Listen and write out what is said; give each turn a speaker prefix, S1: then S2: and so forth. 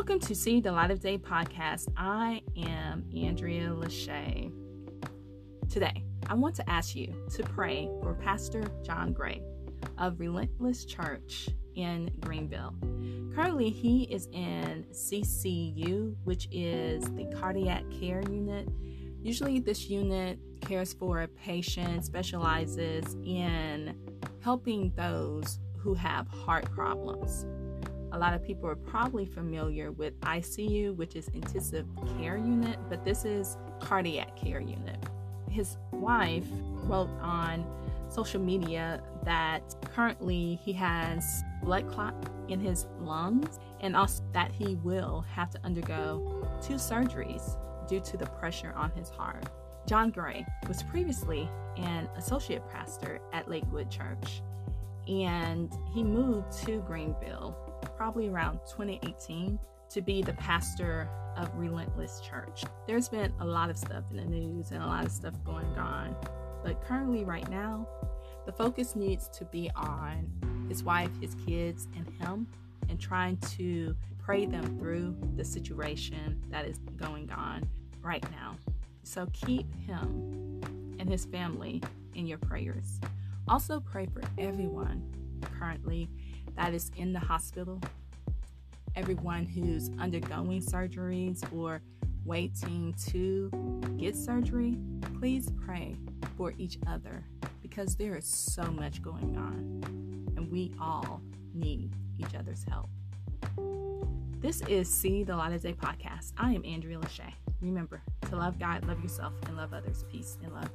S1: Welcome to See the Light of Day podcast. I am Andrea Lachey. Today, I want to ask you to pray for Pastor John Gray of Relentless Church in Greenville. Currently, he is in CCU, which is the cardiac care unit. Usually, this unit cares for a patient, specializes in helping those who have heart problems. A lot of people are probably familiar with ICU, which is intensive care unit, but this is cardiac care unit. His wife wrote on social media that currently he has blood clot in his lungs and also that he will have to undergo two surgeries due to the pressure on his heart. John Gray was previously an associate pastor at Lakewood Church and he moved to Greenville probably around 2018 to be the pastor of Relentless Church. There's been a lot of stuff in the news and a lot of stuff going on, but currently, right now, the focus needs to be on his wife, his kids, and him, and trying to pray them through the situation that is going on right now. So keep him and his family in your prayers. Also, pray for everyone currently that is in the hospital, everyone who's undergoing surgeries or waiting to get surgery, please pray for each other because there is so much going on and we all need each other's help. This is See the Light of Day podcast. I am Andrea Lachey. Remember to love God, love yourself, and love others. Peace and love.